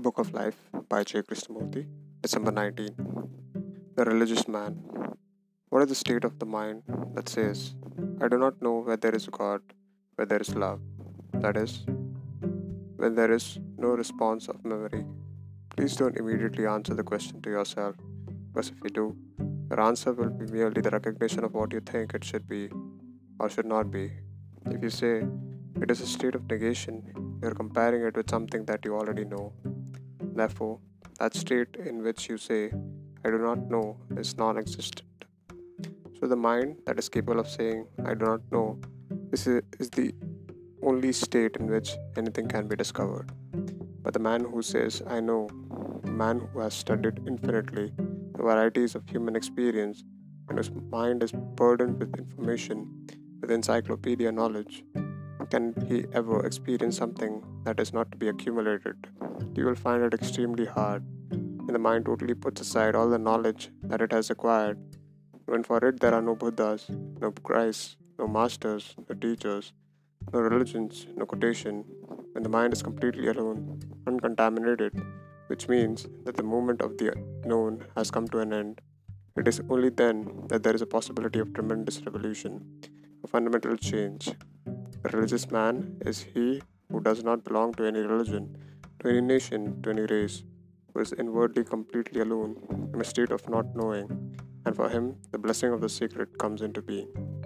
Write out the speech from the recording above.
Book of Life by J. Krishnamurti, December 19. The Religious Man. What is the state of the mind that says, I do not know where there is God, where there is love? That is, when there is no response of memory. Please don't immediately answer the question to yourself, because if you do, your answer will be merely the recognition of what you think it should be or should not be. If you say it is a state of negation, you are comparing it with something that you already know. Therefore, that state in which you say, I do not know, is non existent. So, the mind that is capable of saying, I do not know, is, is the only state in which anything can be discovered. But the man who says, I know, the man who has studied infinitely the varieties of human experience and whose mind is burdened with information, with encyclopedia knowledge, can he ever experience something that is not to be accumulated? You will find it extremely hard, and the mind totally puts aside all the knowledge that it has acquired. When for it there are no Buddhas, no Christ, no masters, no teachers, no religions, no quotation, when the mind is completely alone, uncontaminated, which means that the movement of the known has come to an end, it is only then that there is a possibility of tremendous revolution, a fundamental change, a religious man is he who does not belong to any religion, to any nation, to any race, who is inwardly completely alone, in a state of not knowing, and for him the blessing of the secret comes into being.